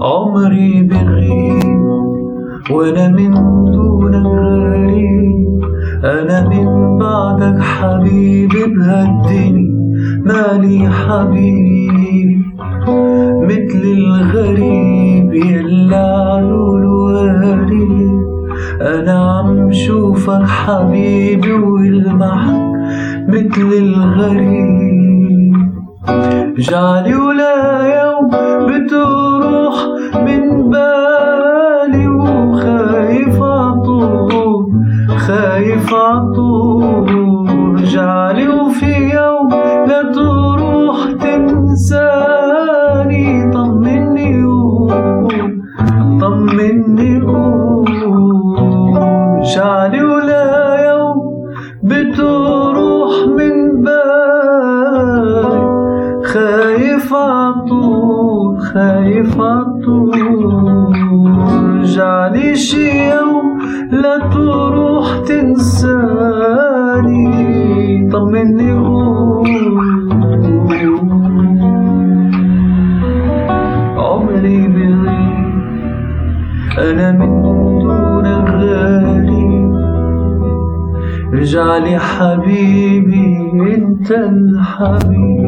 عمري بغيب وأنا من دونك غريب أنا من بعدك حبيبي بهالدني مالي حبيب مثل الغريب يلا عم شوفك حبيبي والمحك مثل الغريب. جعلي ولا يوم بتروح من بالي وخايف عطول خايف عطول جعلي وفي يوم لا تروح تنساني طمني قول طمني قول. عطول خايف عطول جعلي شي يوم لا تروح تنساني. طمني عمري بغيب أنا من دونك غريب رجع لي حبيبي أنت الحبيب.